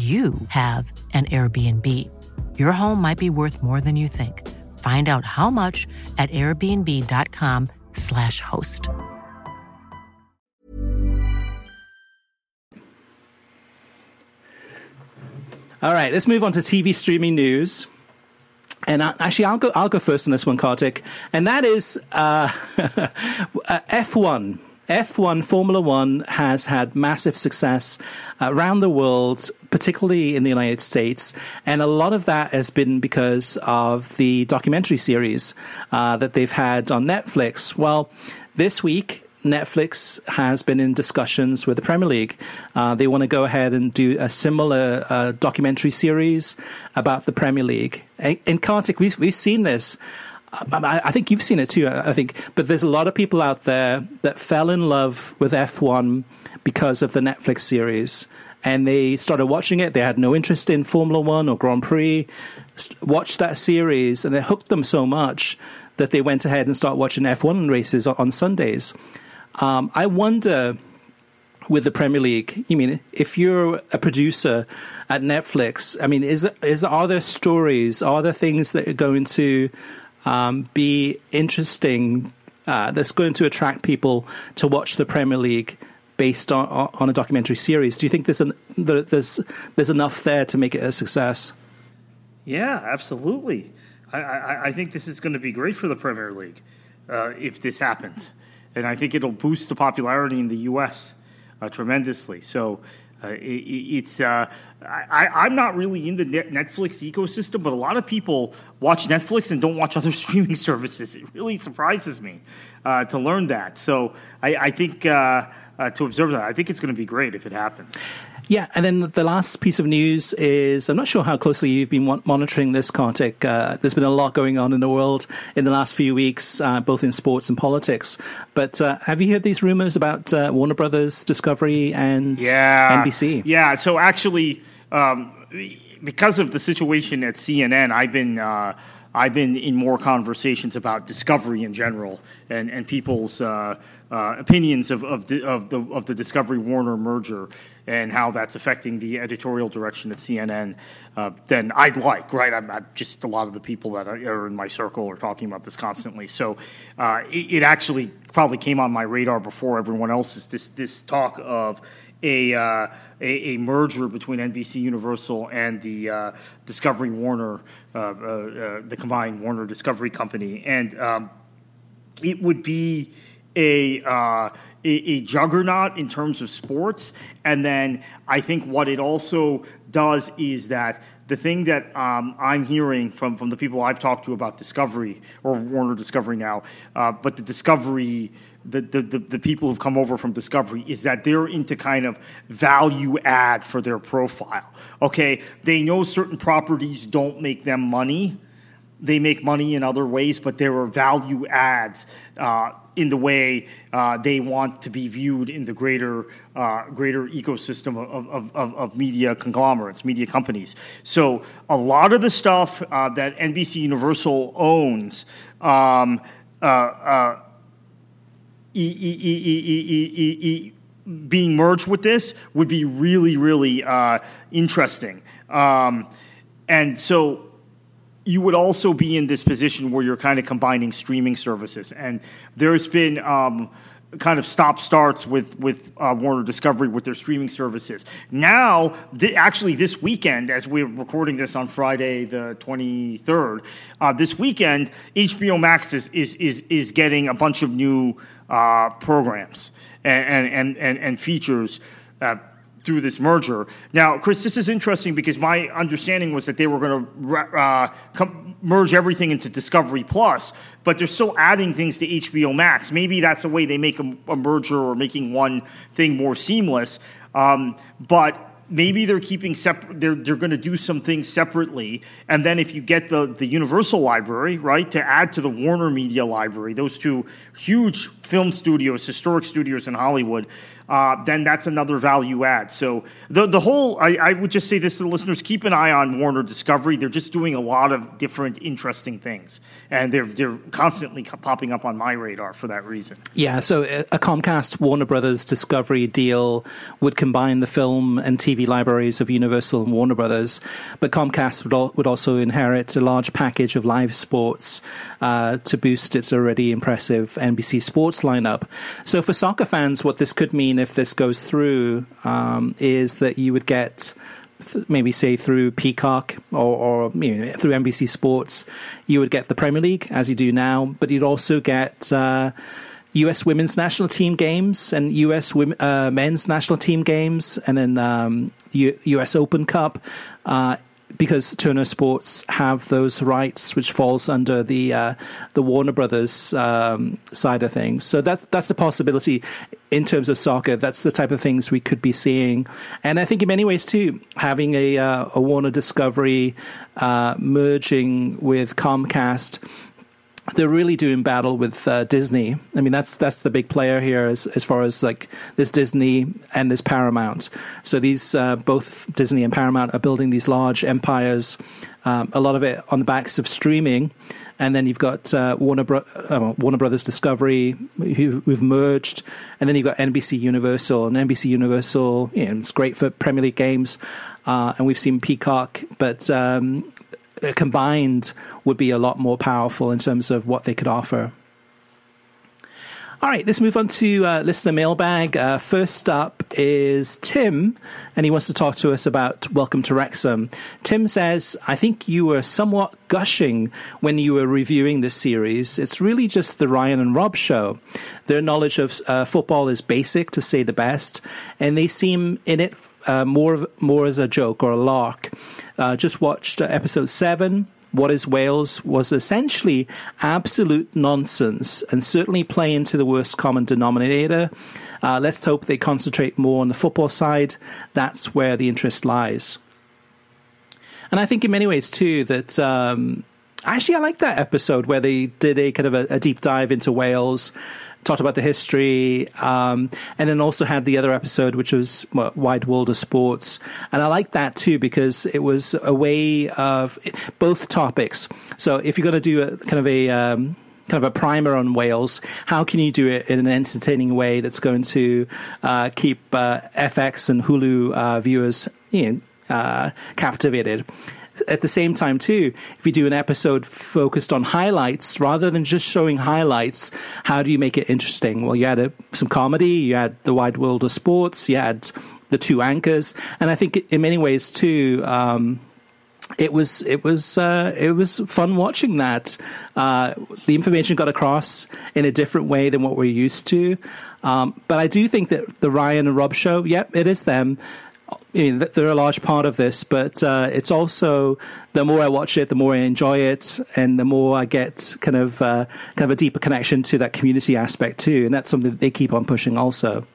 you have an Airbnb. Your home might be worth more than you think. Find out how much at airbnb.com/slash host. All right, let's move on to TV streaming news. And actually, I'll go. I'll go first on this one, Kartik, and that is uh, F1. F1 Formula One has had massive success around the world, particularly in the United States, and a lot of that has been because of the documentary series uh, that they've had on Netflix. Well, this week Netflix has been in discussions with the Premier League. Uh, they want to go ahead and do a similar uh, documentary series about the Premier League. In, and Kartik, we've, we've seen this I, I think you've seen it too. I think, but there's a lot of people out there that fell in love with F1 because of the Netflix series, and they started watching it. They had no interest in Formula One or Grand Prix. Watched that series, and it hooked them so much that they went ahead and started watching F1 races on Sundays. Um, I wonder with the Premier League. You mean if you're a producer at Netflix? I mean, is is are there stories? Are there things that are going to um, be interesting? Uh, that's going to attract people to watch the Premier League based on on a documentary series. Do you think there's an, there's there's enough there to make it a success? Yeah, absolutely. I, I, I think this is going to be great for the Premier League uh, if this happens, and I think it'll boost the popularity in the U.S uh, tremendously. So uh, it, it's uh, I, am not really in the Netflix ecosystem, but a lot of people watch Netflix and don't watch other streaming services. It really surprises me uh, to learn that. So I, I think uh, uh, to observe that, I think it's going to be great if it happens. Yeah, and then the last piece of news is I'm not sure how closely you've been monitoring this, Kartik. Uh, there's been a lot going on in the world in the last few weeks, uh, both in sports and politics. But uh, have you heard these rumors about uh, Warner Brothers, Discovery, and yeah. NBC? Yeah, so actually, um, because of the situation at CNN, I've been. I've been in more conversations about discovery in general and, and people's uh, uh, opinions of, of, the, of, the, of the Discovery Warner merger and how that's affecting the editorial direction at CNN uh, than I'd like, right? I'm, I'm, just a lot of the people that are in my circle are talking about this constantly. So uh, it, it, actually probably came on my radar before everyone else's, this, this talk of a, uh, a, a, merger between NBC Universal and the uh, Discovery Warner, uh, uh, uh, the combined Warner Discovery Company, and um, it would be a, uh, a, a juggernaut in terms of sports. And then I think what it also does is that the thing that um, I'm hearing from, from the people I've talked to about Discovery or Warner Discovery now, but the Discovery, the, the, the, the, people who've come over from Discovery is that they're into kind of value add for their profile. Okay, they know certain properties don't make them money. They make money in other ways, but there are value adds uh, in the way uh, they want to be viewed in the greater uh, greater ecosystem of, of, of, of, media conglomerates, media companies. So a lot of the stuff uh, that NBC Universal owns. Um, uh, uh, being merged with this would be really, really uh, interesting. Um, and so you would also be in this position where you're kind of combining streaming services. And there's been um, kind of stop starts with with uh, Warner Discovery with their streaming services. Now, th- actually, this weekend, as we're recording this on Friday the 23rd, uh, this weekend HBO Max is is is, is getting a bunch of new uh, programs and and and and features. Uh, through this merger. Now, Chris, this is interesting because my understanding was that they were going to uh, com- merge everything into Discovery Plus, but they're still adding things to HBO Max. Maybe that's a way they make a, a merger or making one thing more seamless. Um, but maybe they're keeping separate they're, they're going to do some things separately and then if you get the, the universal library right to add to the warner media library those two huge film studios historic studios in hollywood uh, then that's another value add. So the the whole, I, I, would just say this to the listeners: keep an eye on Warner Discovery. They're just doing a lot of different, interesting things, and they're they're constantly popping up on my radar for that reason. Yeah. So uh, a Comcast Warner Brothers Discovery deal would combine the film and TV libraries of Universal and Warner Brothers, but Comcast would al- would also inherit a large package of live sports uh, to boost its already impressive NBC Sports lineup. So for soccer fans, what this could mean if this goes through um, is that you would get maybe say through Peacock or, or you know, through NBC Sports, you would get the Premier League as you do now, but you'd also get uh, U.S. Women's National Team games and U.S. Women, uh, Men's National Team games, and then um, U- U.S. Open Cup. Uh, because Turner Sports have those rights, which falls under the uh, the Warner Brothers um, side of things. So that's that's a possibility in terms of soccer. That's the type of things we could be seeing, and I think in many ways too, having a uh, a Warner Discovery uh, merging with Comcast they're really doing battle with uh, Disney. I mean, that's that's the big player here as as far as like this Disney and this Paramount. So these uh, both Disney and Paramount are building these large empires. Um, a lot of it on the backs of streaming, and then you've got uh, Warner Bro- uh, Warner Brothers Discovery who, have merged, and then you've got NBC Universal and NBC Universal. You know, it's great for Premier League games, uh, and we've seen Peacock, but um, combined would be a lot more powerful in terms of what they could offer. All right, let's move on to uh, listener mailbag. Uh, first up is Tim, and he wants to talk to us about Welcome to Wrexham. Tim says, I think you were somewhat gushing when you were reviewing this series. It's really just the Ryan and Rob show. Their knowledge of uh, football is basic, to say the best, and they seem in it uh, more, of, more as a joke or a lark. Uh, just watched episode seven. What is Wales was essentially absolute nonsense and certainly play into the worst common denominator. Uh, let's hope they concentrate more on the football side. That's where the interest lies. And I think in many ways too that um, actually I like that episode where they did a kind of a, a deep dive into Wales talked about the history, um, and then also had the other episode, which was Wide World of Sports. And I liked that too because it was a way of both topics. So if you're going to do a kind of a um, kind of a primer on Wales. How can you do it in an entertaining way that's going to uh, keep uh, FX and Hulu uh, viewers you know, uh, captivated? At the same time too if you do an episode focused on highlights rather than just showing highlights how do you make it interesting well you had a, some comedy you had the wide world of sports you had the two anchors and i think in many ways too um, it was it was uh, it was fun watching that. Uh, the information got across in a different way than what we're used to. Um, but I do think that the Ryan and Rob show, yep, it is them. I mean, they're a large part of this, but uh, it's also the more I watch it, the more I enjoy it, and the more I get kind of uh, kind of a deeper connection to that community aspect too, and that's something that they keep on pushing also.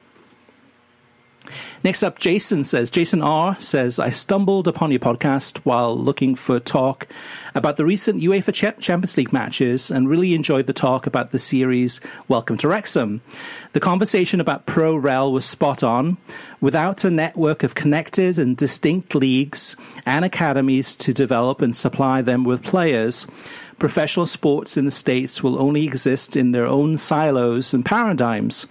Next up, Jason says, Jason R says, I stumbled upon your podcast while looking for talk about the recent UEFA Champions League matches and really enjoyed the talk about the series Welcome to Wrexham. The conversation about Pro Rel was spot on. Without a network of connected and distinct leagues and academies to develop and supply them with players, professional sports in the States will only exist in their own silos and paradigms.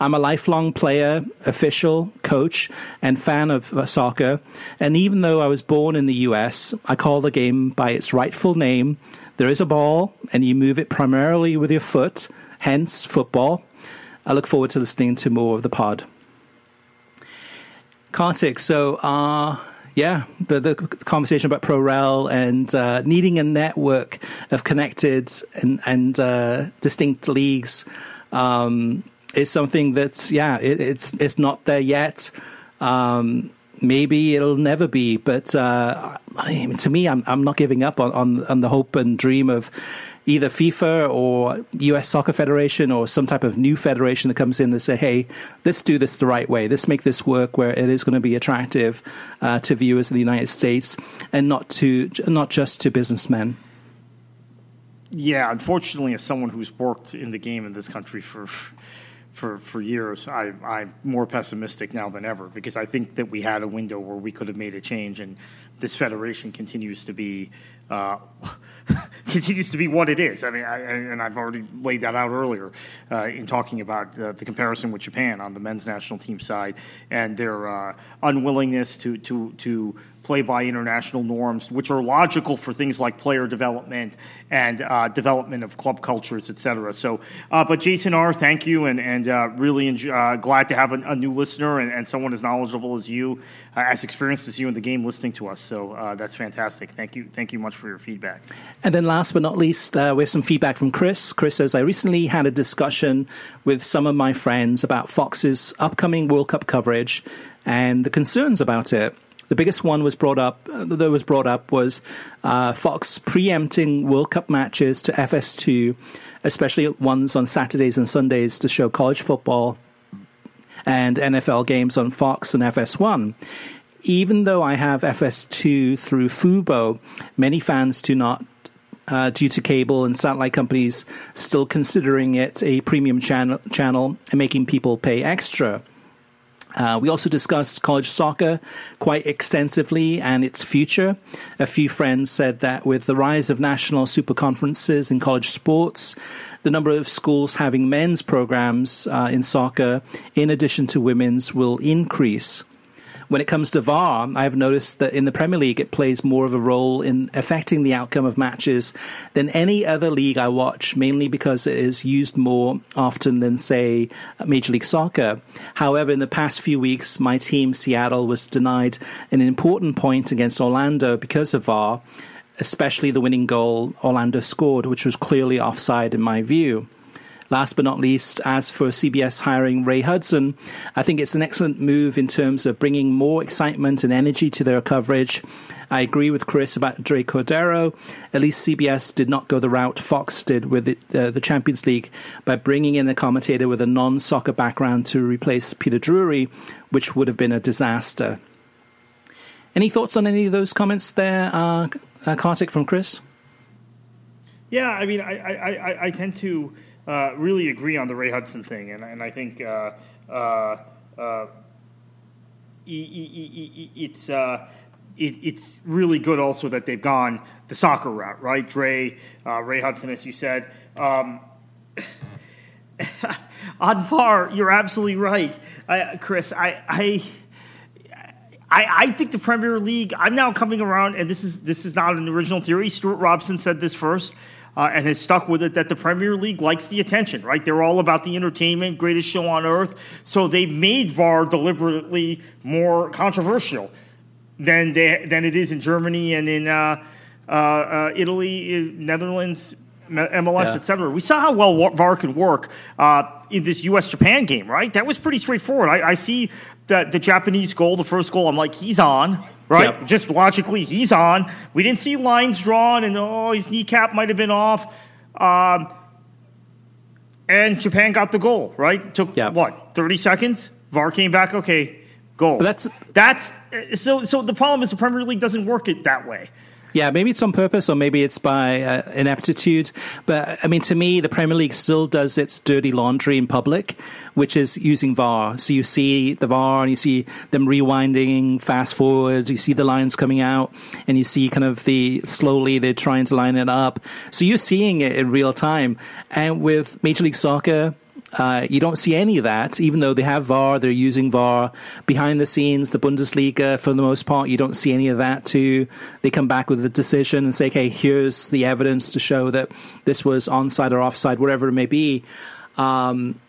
I'm a lifelong player, official, coach, and fan of uh, soccer. And even though I was born in the US, I call the game by its rightful name. There is a ball, and you move it primarily with your foot, hence football. I look forward to listening to more of the pod. Kartik, so uh, yeah, the, the conversation about ProRel and uh, needing a network of connected and, and uh, distinct leagues. Um, is something that's yeah, it, it's it's not there yet. Um, maybe it'll never be, but uh, I mean, to me, I'm I'm not giving up on, on, on the hope and dream of either FIFA or US Soccer Federation or some type of new federation that comes in and say, hey, let's do this the right way. Let's make this work where it is going to be attractive uh, to viewers in the United States and not to not just to businessmen. Yeah, unfortunately, as someone who's worked in the game in this country for for, for years, I, I'm more pessimistic now than ever because I think that we had a window where we could have made a change, and this federation continues to be uh, continues to be what it is. I mean, I, and I've already laid that out earlier uh, in talking about uh, the comparison with Japan on the men's national team side and their uh, unwillingness to to to play by international norms, which are logical for things like player development and uh, development of club cultures, et cetera. So, uh, but Jason R, thank you, and and uh, really enjoy, uh, glad to have a, a new listener and, and, someone as knowledgeable as you, uh, as experienced as you in the game, listening to us. So uh, that's fantastic. Thank you, thank you much for your feedback. And then, last but not least, we have some feedback from Chris. Chris says, I recently had a discussion with some of my friends about Fox's upcoming World Cup coverage and the concerns about it. The biggest one was brought up uh, that was brought up was uh, Fox preempting World Cup matches to FS2, especially ones on Saturdays and Sundays to show college football and NFL games on Fox and FS1. Even though I have FS2 through Fubo, many fans do not uh, due to cable and satellite companies still considering it a premium channel, channel and making people pay extra. Uh, we also discussed college soccer quite extensively and its future. A few friends said that with the rise of national super conferences in college sports, the number of schools having men's programs uh, in soccer, in addition to women's, will increase when it comes to VAR, I've noticed that in the Premier League, it plays more of a role in affecting the outcome of matches than any other league I watch, mainly because it is used more often than, say, Major League Soccer. However, in the past few weeks, my team, Seattle, was denied an important point against Orlando because of VAR, especially the winning goal Orlando scored, which was clearly offside in my view. Last but not least, as for CBS hiring Ray Hudson, I think it's an excellent move in terms of bringing more excitement and energy to their coverage. I agree with Chris about Dre Cordero. At least CBS did not go the route Fox did with it, uh, the Champions League by bringing in a commentator with a non soccer background to replace Peter Drury, which would have been a disaster. Any thoughts on any of those comments there, uh, uh, Kartik, from Chris? Yeah, I mean, I, I, I, I tend to uh, really agree on the Ray Hudson thing, and, and I think uh, uh, uh it's uh, it, it's really good also that they've gone the soccer route, right? Dre, uh, Ray Hudson, as you said. Um, on VAR, you're absolutely right, I, Chris. I, I I, I, think the Premier League. I'm now coming around, and this is this is not an original theory. Stewart Robson said this first uh, and has stuck with it that the Premier League likes the attention, right? They're all about the entertainment, greatest show on earth. So they've made VAR deliberately more controversial than they, than it is in Germany and in uh, uh, uh Italy, Netherlands, MLS, yeah. etc. We saw how well VAR can work uh, in this U.S. Japan game, right? That was pretty straightforward. I, I see the, the Japanese goal, the first goal. I'm like, he's on right? Yep. Just logically, he's on. We didn't see lines drawn, and oh, his kneecap might have been off. Um, and Japan got the goal, right? Took yep. what thirty seconds. VAR came back. Okay, goal. But that's that's so. So the problem is the Premier League doesn't work it that way. Yeah, maybe it's on purpose or maybe it's by uh, ineptitude. But I mean, to me, the Premier League still does its dirty laundry in public, which is using VAR. So you see the VAR and you see them rewinding, fast forward, you see the lines coming out, and you see kind of the slowly they're trying to line it up. So you're seeing it in real time. And with Major League Soccer, uh, you don't see any of that, even though they have VAR, they're using VAR behind the scenes. The Bundesliga, for the most part, you don't see any of that too. They come back with a decision and say, okay, here's the evidence to show that this was onside or offside, whatever it may be. Um,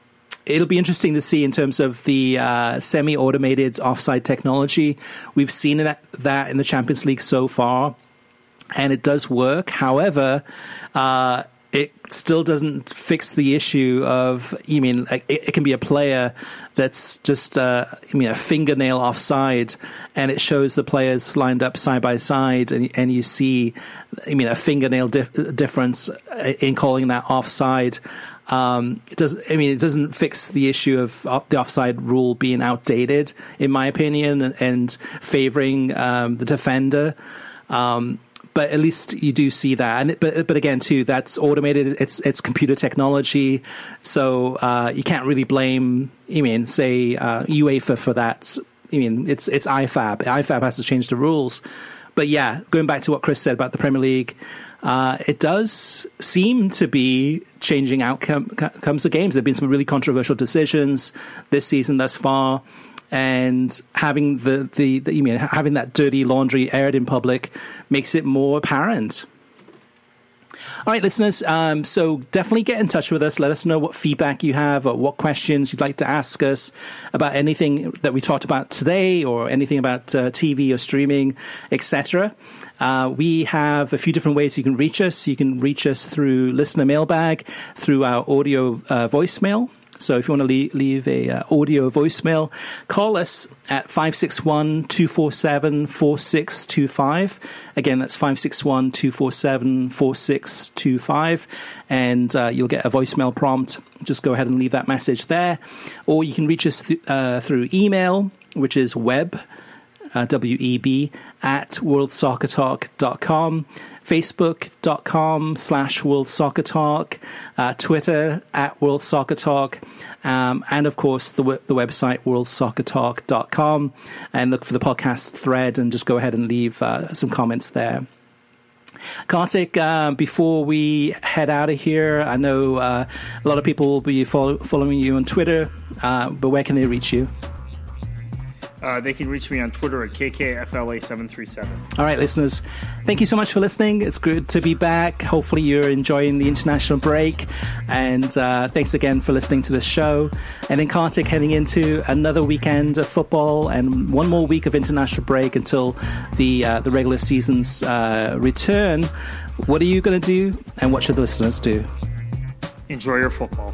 it'll be interesting to see in terms of the uh, semi-automated offside technology. We've seen that, that in the Champions League so far, and it does work. However, uh, it still doesn't fix the issue of you mean it, it, can be a player that's just uh, I mean a fingernail offside, and it shows the players lined up side by side, and and you see I mean a fingernail dif- difference in calling that offside. Um, it does. I mean, it doesn't fix the issue of the offside rule being outdated, in my opinion, and, and favoring um, the defender. Um, but at least you do see that. And but but again, too, that's automated. It's it's computer technology, so uh, you can't really blame. I mean, say uh, UEFA for that. I mean, it's it's IFAB. IFAB has to change the rules. But yeah, going back to what Chris said about the Premier League, uh, it does seem to be changing outcomes of games. There have been some really controversial decisions this season thus far and having the, the, the you mean having that dirty laundry aired in public makes it more apparent. All right, listeners. Um, so definitely get in touch with us. Let us know what feedback you have or what questions you'd like to ask us about anything that we talked about today or anything about uh, TV or streaming, etc. Uh, we have a few different ways you can reach us. You can reach us through listener mailbag, through our audio uh, voicemail. So if you want to leave, leave a uh, audio voicemail, call us at 561-247-4625. Again, that's 561-247-4625. And uh, you'll get a voicemail prompt. Just go ahead and leave that message there. Or you can reach us th- uh, through email, which is web uh, W-E-B, at worldsoccertalk.com, facebook.com slash World Soccer Talk, uh, Twitter at World Soccer Talk, um, and of course the, the website worldsoccertalk.com. And look for the podcast thread and just go ahead and leave uh, some comments there. Kartik, uh, before we head out of here, I know uh, a lot of people will be follow- following you on Twitter, uh, but where can they reach you? Uh, they can reach me on Twitter at KKFLA737. All right, listeners, thank you so much for listening. It's good to be back. Hopefully, you're enjoying the international break. And uh, thanks again for listening to the show. And then Kartik heading into another weekend of football and one more week of international break until the, uh, the regular season's uh, return. What are you going to do? And what should the listeners do? Enjoy your football.